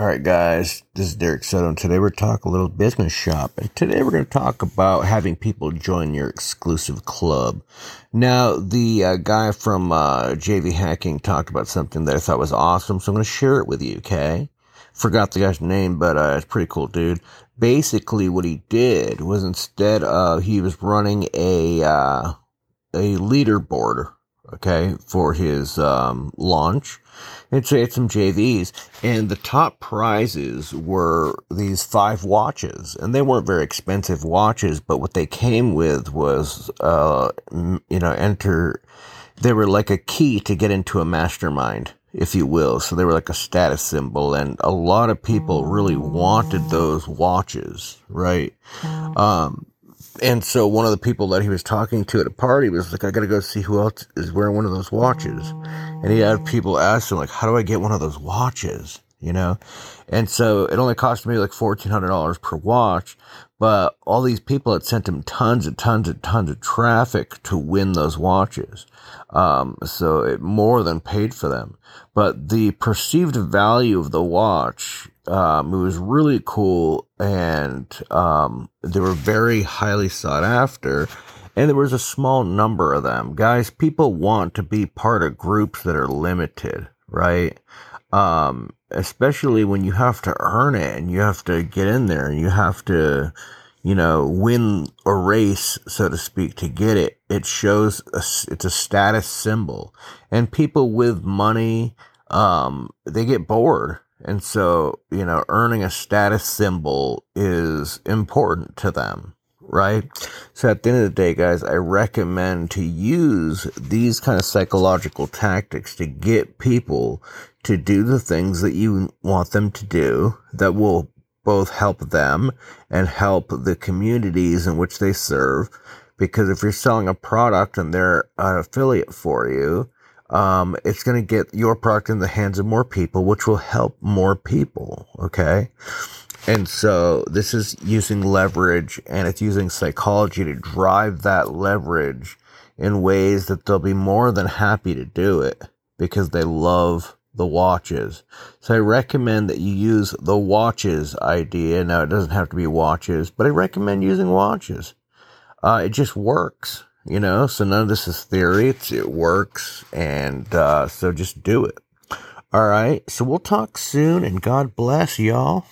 All right, guys, this is Derek and today we're talking a little business shop. And today we're going to talk about having people join your exclusive club. Now, the uh, guy from uh, JV Hacking talked about something that I thought was awesome, so I'm going to share it with you, okay? Forgot the guy's name, but uh, it's pretty cool, dude. Basically, what he did was instead of he was running a uh, a leaderboard, okay, for his um, launch and so he had some JVs, and the top prizes were these five watches, and they weren't very expensive watches, but what they came with was, uh, you know, enter. They were like a key to get into a mastermind, if you will. So they were like a status symbol, and a lot of people really wanted those watches, right? Um, and so one of the people that he was talking to at a party was like, I got to go see who else is wearing one of those watches. And he had people ask him, like, how do I get one of those watches? You know? And so it only cost me like $1,400 per watch, but all these people had sent him tons and tons and tons of traffic to win those watches. Um, so it more than paid for them. But the perceived value of the watch um, it was really cool and um, they were very highly sought after. And there was a small number of them. Guys, people want to be part of groups that are limited, right? Um, especially when you have to earn it and you have to get in there and you have to, you know, win a race, so to speak, to get it. It shows a, it's a status symbol. And people with money, um, they get bored and so, you know, earning a status symbol is important to them, right? So at the end of the day, guys, I recommend to use these kind of psychological tactics to get people to do the things that you want them to do that will both help them and help the communities in which they serve. Because if you're selling a product and they're an affiliate for you, um, it's going to get your product in the hands of more people, which will help more people. Okay. And so this is using leverage and it's using psychology to drive that leverage in ways that they'll be more than happy to do it because they love the watches. So I recommend that you use the watches idea. Now it doesn't have to be watches, but I recommend using watches. Uh, it just works you know, so none of this is theory. It's, it works. And, uh, so just do it. All right. So we'll talk soon and God bless y'all.